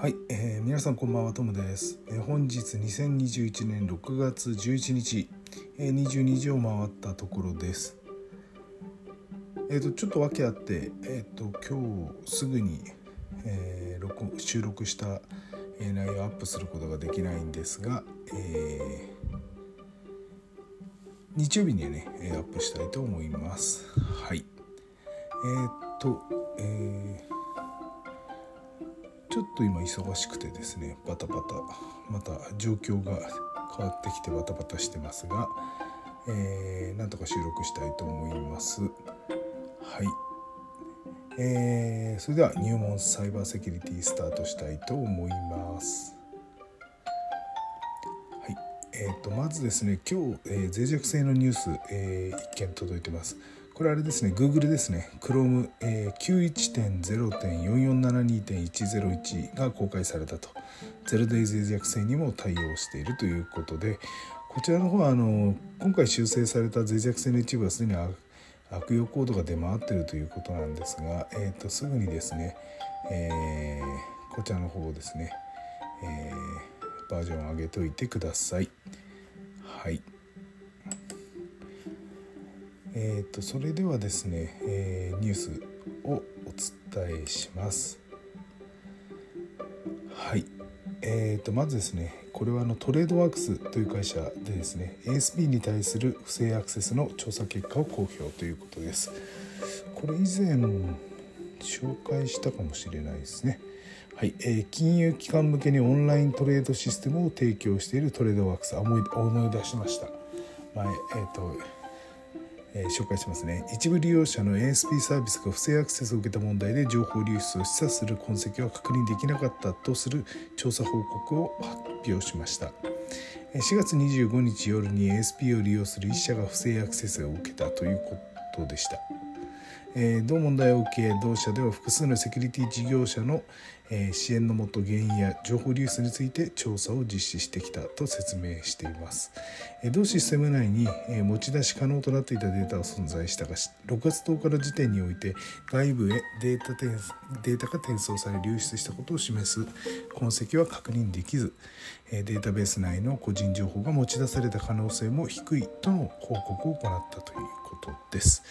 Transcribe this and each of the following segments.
はい、えー、皆さんこんばんはトムです、えー本日2021年6月11日、えー、22時を回ったところです。えっ、とちょっと訳あってえっ、と今日すぐに、えー録収録した、え内容をアップすることができないんですが、えー日曜日にはねえアップしたいと思います。はい。えっ、とと今忙しくてですねバタバタ。また状況が変わってきてバタバタしてますが、えーなんとか収録したいと思います。はい。えーそれでは入門サイバーセキュリティスタートしたいと思います。えー、とまずですね今日、えー脆弱性のニュース、えー一件届いてます。これあれですね Google ですね Chrome、えー、91.0.4472.101が公開されたと。ゼロデイ脆弱性にも対応しているということでこちらの方はあの今回修正された脆弱性の一部はすでに悪用コードが出回っているということなんですが、えー、とすぐにですね、えーこちらの方をですね、えーバージョン上げておいてください。はい。えー、とそれではですね、えーニュースをお伝えします。はい。えー、とまずですねこれはあのトレードワークスという会社でですね ASP に対する不正アクセスの調査結果を公表ということです。これ以前紹介したかもしれないですね。はい、えー金融機関向けにオンライントレードシステムを提供しているトレードワークス思い思い出しました。前えっ、と、えー紹介しますね。一部利用者の ASP サービスが不正アクセスを受けた問題で情報流出を示唆する痕跡は確認できなかったとする調査報告を発表しました。4月25日夜に ASP を利用する1社が不正アクセスを受けたということでした。え同問題を受け同社では複数のセキュリティ事業者の、え支援のもと原因や情報流出について調査を実施してきたと説明しています、え同システム内に、え持ち出し可能となっていたデータが存在したが6月10日の時点において外部へデータ転データが転送され流出したことを示す痕跡は確認できずえデータベース内の個人情報が持ち出された可能性も低いとの報告を行ったということです。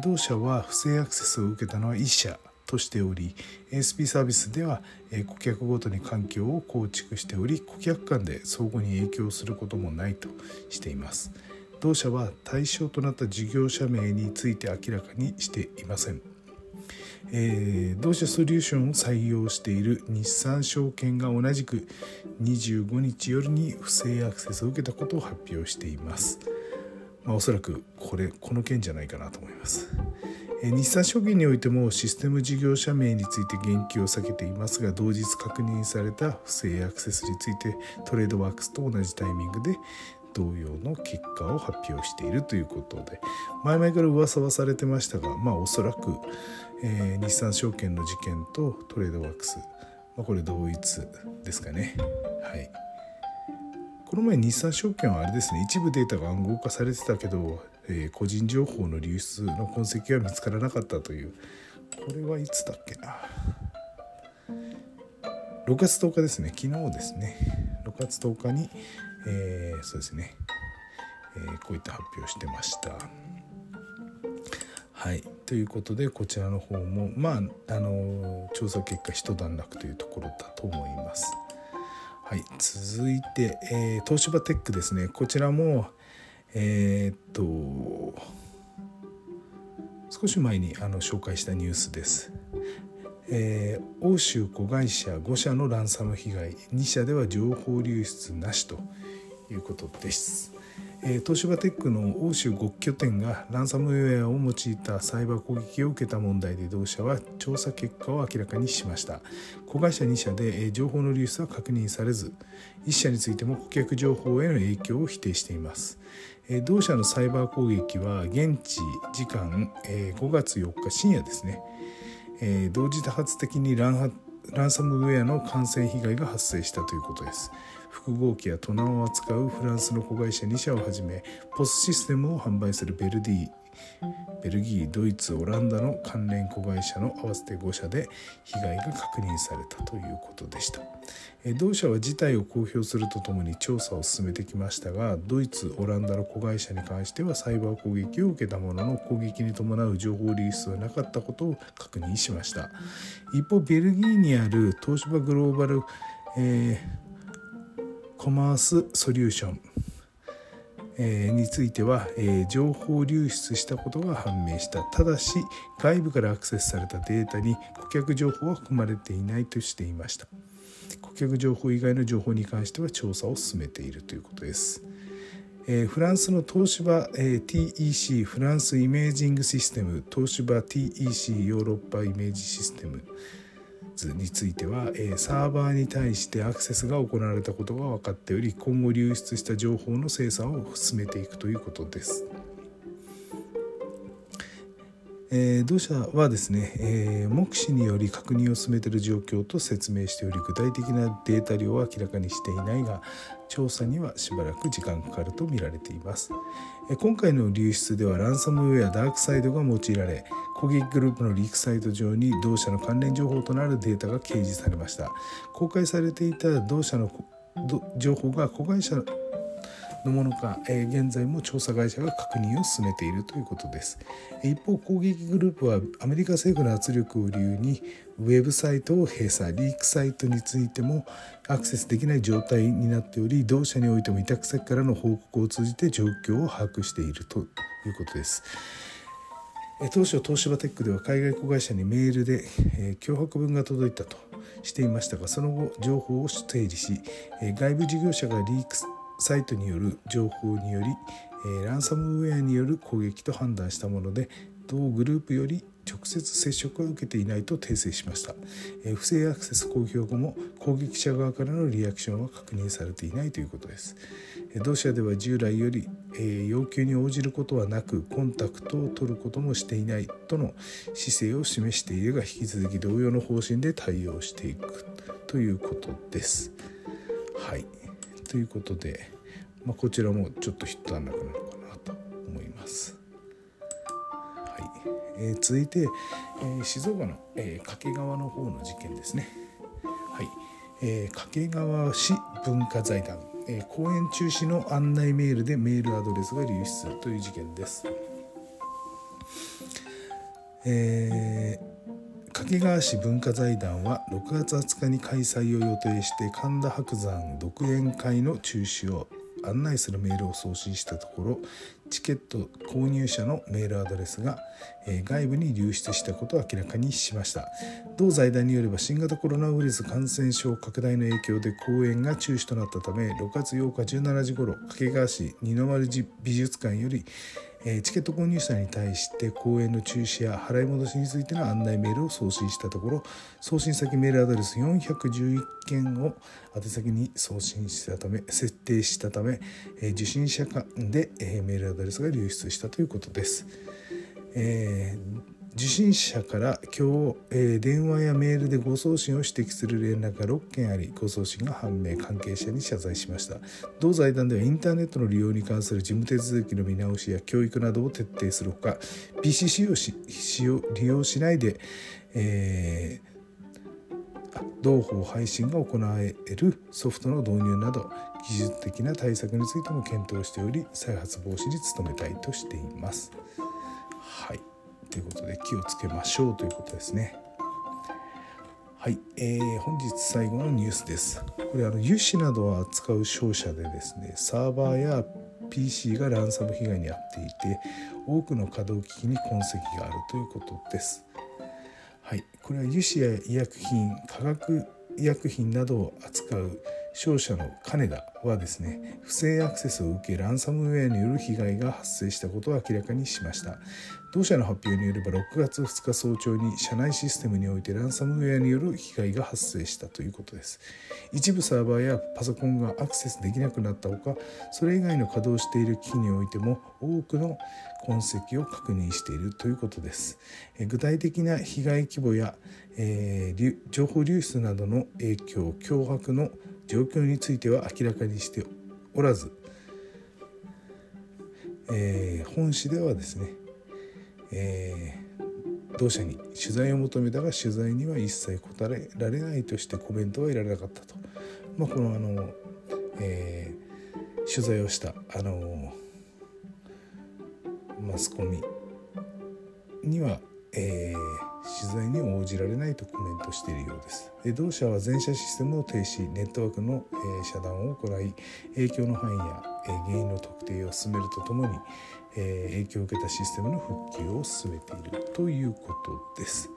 同社は不正アクセスを受けたのは1社としており ASP サービスでは顧客ごとに環境を構築しており顧客間で相互に影響することもないとしています同社は対象となった事業者名について明らかにしていませんえー同社ソリューションを採用している日産証券が同じく25日夜に不正アクセスを受けたことを発表しています。まあ、おそらくこれこの件じゃないかなと思います。え日産証券においてもシステム事業者名について言及を避けていますが同日確認された不正アクセスについてトレードワークスと同じタイミングで同様の結果を発表しているということで前々から噂はされてましたがまあおそらく、えー日産証券の事件とトレードワークス、まあ、これ同一ですかねはいこの前日産証券はあれですね一部データが暗号化されてたけど、えー個人情報の流出の痕跡は見つからなかったという。これはいつだっけな。6月10日ですね。昨日ですね。6月10日に、えーそうですね、えーこういった発表してました。はい。ということでこちらの方もまああの調査結果一段落というところだと思います。はい続いて、えー東芝テックですね。こちらもえーっと少し前にあの紹介したニュースです。えー欧州子会社5社のランサム被害。2社では情報流出なしということです、え東芝テックの欧州5拠点がランサムウェアを用いたサイバー攻撃を受けた問題で同社は調査結果を明らかにしました。子会社2社で、え情報の流出は確認されず1社についても顧客情報への影響を否定しています。え同社のサイバー攻撃は現地時間、え5月4日深夜ですね。え同時多発的にランハランサムウェアの感染被害が発生したということです。複合機やトナを扱うフランスの子会社2社をはじめ POS システムを販売するベルディベルギードイツオランダの関連子会社の合わせて5社で被害が確認されたということでした。同社は事態を公表するとともに調査を進めてきましたがドイツオランダの子会社に関してはサイバー攻撃を受けたものの攻撃に伴う情報流出はなかったことを確認しました。一方ベルギーにある東芝グローバル、えー、コマースソリューション。えについては、え情報流出したことが判明した。ただし外部からアクセスされたデータに顧客情報は含まれていないとしていました。顧客情報以外の情報に関しては調査を進めているということです、えフランスの東芝、え TEC フランスイメージングシステム東芝 TEC ヨーロッパイメージシステム。ズについては、えサーバーに対してアクセスが行われたことが分かっており今後流出した情報の精査を進めていくということです。えー、同社はですね、えー、目視により確認を進めている状況と説明しており具体的なデータ量は明らかにしていないが調査にはしばらく時間かかると見られています、えー、今回の流出ではランサムウェアダークサイドが用いられ攻撃グループのリークサイト上に同社の関連情報となるデータが掲示されました。公開されていた同社の情報が子会社ののものか、え現在も調査会社が確認を進めているということです。一方攻撃グループはアメリカ政府の圧力を理由にウェブサイトを閉鎖リークサイトについてもアクセスできない状態になっており同社においても委託先からの報告を通じて状況を把握しているということです。当初東芝テックでは海外子会社にメールで、え脅迫文が届いたとしていましたがその後情報を整理し、え外部事業者がリークサイトによる情報により、えランサムウェアによる攻撃と判断したもので同グループより直接接触を受けていないと訂正しました、え不正アクセス公表後も攻撃者側からのリアクションは確認されていないということです、え同社では従来より、え要求に応じることはなくコンタクトを取ることもしていないとの姿勢を示しているが引き続き同様の方針で対応していくということです。はい。ということで、まあ、こちらもちょっと一段落なのかなと思います。はいえー、続いて、えー、静岡の、えー、掛川の方の事件ですね。はいえー、掛川市文化財団、えー、公演中止の案内メールでメールアドレスが流出するという事件です。えー掛川市文化財団は6月20日に開催を予定して神田伯山独演会の中止を案内するメールを送信したところチケット購入者のメールアドレスが、え外部に流出したことを明らかにしました。同財団によれば新型コロナウイルス感染症拡大の影響で公演が中止となったため6月8日17時ごろ掛川市二の丸美術館よりチケット購入者に対して公演の中止や払い戻しについての案内メールを送信したところ送信先メールアドレス411件を宛先に送信したため設定したため、受信者間で、メールアドレスが流出したということです。えー受信者から今日、えー、電話やメールで誤送信を指摘する連絡が6件あり誤送信が判明関係者に謝罪しました同財団ではインターネットの利用に関する事務手続きの見直しや教育などを徹底するほか PCC をし使用利用しないで、えー、同法配信が行えるソフトの導入など技術的な対策についても検討しており再発防止に努めたいとしています。ということで気をつけましょうということですね。はい、えー、本日最後のニュースです。これあの油脂などを扱う商社でですねサーバーや PC がランサム被害に遭っていて多くの稼働機器に痕跡があるということです。はい、これは油脂や医薬品化学医薬品などを扱う商社の金田はですね不正アクセスを受けランサムウェアによる被害が発生したことを明らかにしました。同社の発表によれば6月2日早朝に社内システムにおいてランサムウェアによる被害が発生したということです。一部サーバーやパソコンがアクセスできなくなったほかそれ以外の稼働している機器においても多くの痕跡を確認しているということです。具体的な被害規模や、えー、情報流出などの影響脅迫の状況については明らかにしておらず、えー、本市ではですねえー、同社に取材を求めたが取材には一切答えられないとしてコメントは得られなかったと、まあ、このあの、えー、取材をしたあのマスコミには、えー、取材に応じられないとコメントしているようです。同社は全社システムを停止ネットワークの、遮断を行い影響の範囲や、原因の特定を進めるとともに、影響を受けたシステムの復旧を進めているということです。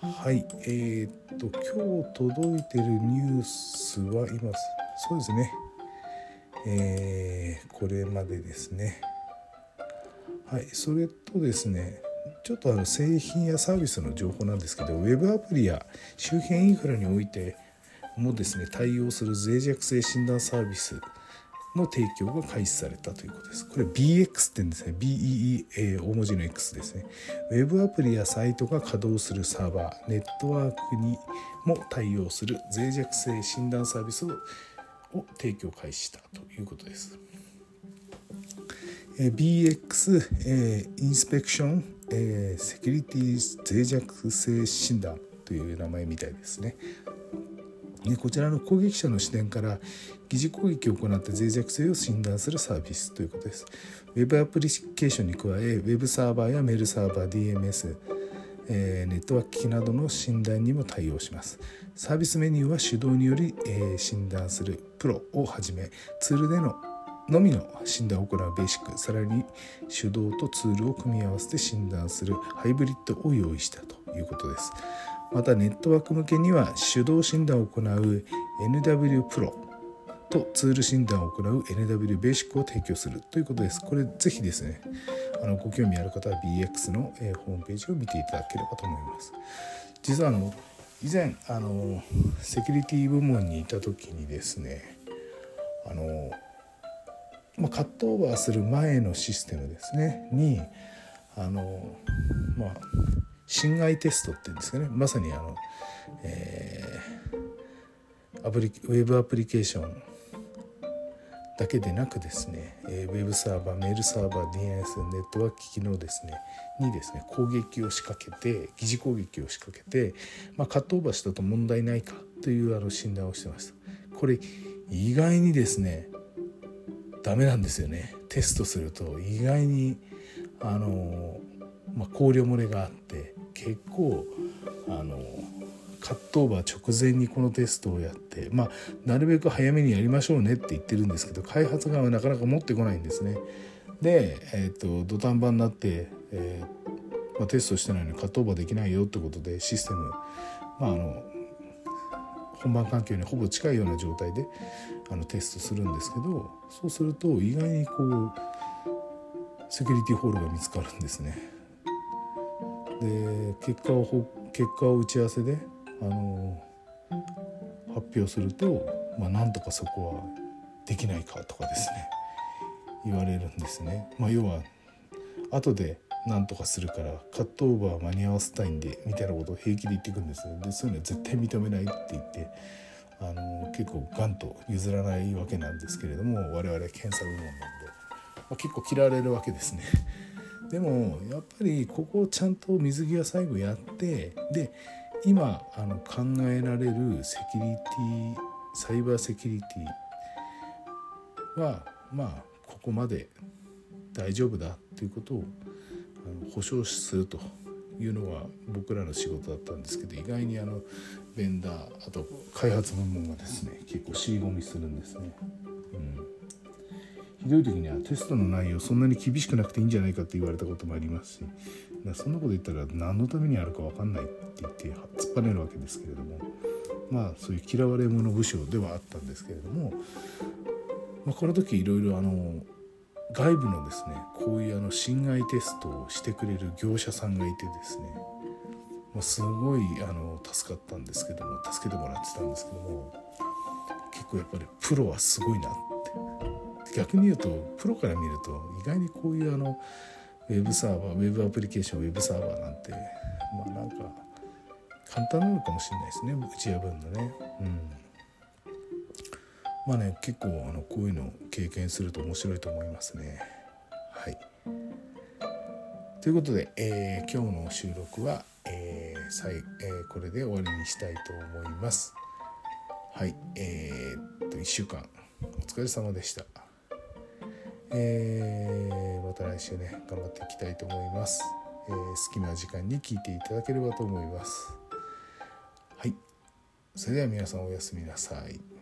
はい、えー、っと今日届いてるニュースは今そうですね、えー、これまでですね。はい、それとですねちょっとあの製品やサービスの情報なんですけどウェブアプリや周辺インフラにおいてもですね対応する脆弱性診断サービスの提供が開始されたということです。これ BX って言うんですね。BEE、大文字の X ですね。ウェブアプリやサイトが稼働するサーバー、ネットワークにも対応する脆弱性診断サービスを提供開始したということです。BX、え、インスペクション、えー、セキュリティ脆弱性診断という名前みたいですね。でこちらの攻撃者の視点から疑似攻撃を行って脆弱性を診断するサービスということです。ウェブアプリケーションに加え、ウェブサーバーやメールサーバー、DMS、えー、ネットワーク機器などの診断にも対応します。サービスメニューは手動により、えー、診断するプロをはじめ、ツールでののみの診断を行うベーシック。さらに手動とツールを組み合わせて診断する。ハイブリッドを用意したということです。またネットワーク向けには手動診断を行う NW プロとツール診断を行う NW ベーシックを提供するということです。これぜひですねあのご興味ある方は BX の、ホームページを見ていただければと思います。実はあの以前あのセキュリティ部門にいた時にですねまあ、カットオーバーする前のシステムですね。にあのまあ侵害テストっていうんですかね。まさにあの、えー、アプリウェブアプリケーションだけでなくですね、えー、ウェブサーバーメールサーバー DNS ネットワーク機器のですねにですね攻撃を仕掛けて疑似攻撃を仕掛けて、まあ、カットオーバーしたと問題ないかというあの診断をしてました。これ意外にですねダメなんですよねテストすると意外にあの、まあ、考慮漏れがあって結構あのカットオーバー直前にこのテストをやってまあなるべく早めにやりましょうねって言ってるんですけど開発側はなかなか持ってこないんですね。で、えーと、土壇場になって、えー、まあ、テストしてないのにカットオーバーできないよってことでシステム、まあ、あの本番環境にほぼ近いような状態であのテストするんですけどそうすると意外にこうセキュリティホールが見つかるんですね。で結果を結果を打ち合わせであの発表すると、まあ、なんとかそこはできないかとかですね言われるんですね。まあ、要は後でなんとかするからカットオーバー間に合わせたいんでみたいなことを平気で言っていくんですでそういうのは絶対認めないって言ってあの結構ガンと譲らないわけなんですけれども我々検査部門なんで、まあ、結構嫌われるわけですね。でもやっぱりここをちゃんと水際最後やってで今あの考えられるセキュリティサイバーセキュリティはまあここまで大丈夫だっていうことを保証するというのが僕らの仕事だったんですけど意外にあのベンダーあと開発部門がですね結構尻込みするんですね。うんひどい時にはテストの内容そんなに厳しくなくていいんじゃないかって言われたこともありますしそんなこと言ったら何のためにやるか分かんないって言って突っぱねるわけですけれどもまあそういう嫌われ者武将ではあったんですけれども、まあ、この時いろいろあの外部のですねこういうあの侵害テストをしてくれる業者さんがいてですね、ま、すごいあの助かったんですけども助けてもらってたんですけども結構やっぱりプロはすごいなって逆に言うとプロから見ると意外にこういうあのウェブサーバーウェブアプリケーションウェブサーバーなんてまあなんか簡単なのかもしれないですね打ち破るのね。うんまあね結構あのこういうのを経験すると面白いと思いますね。はいということで、えー、今日の収録は、えーさいえーこれで終わりにしたいと思います。はい、えーっと1週間お疲れ様でした。えーまた来週ね頑張っていきたいと思います、えー好きな時間に聞いていただければと思いますはいそれでは皆さんおやすみなさい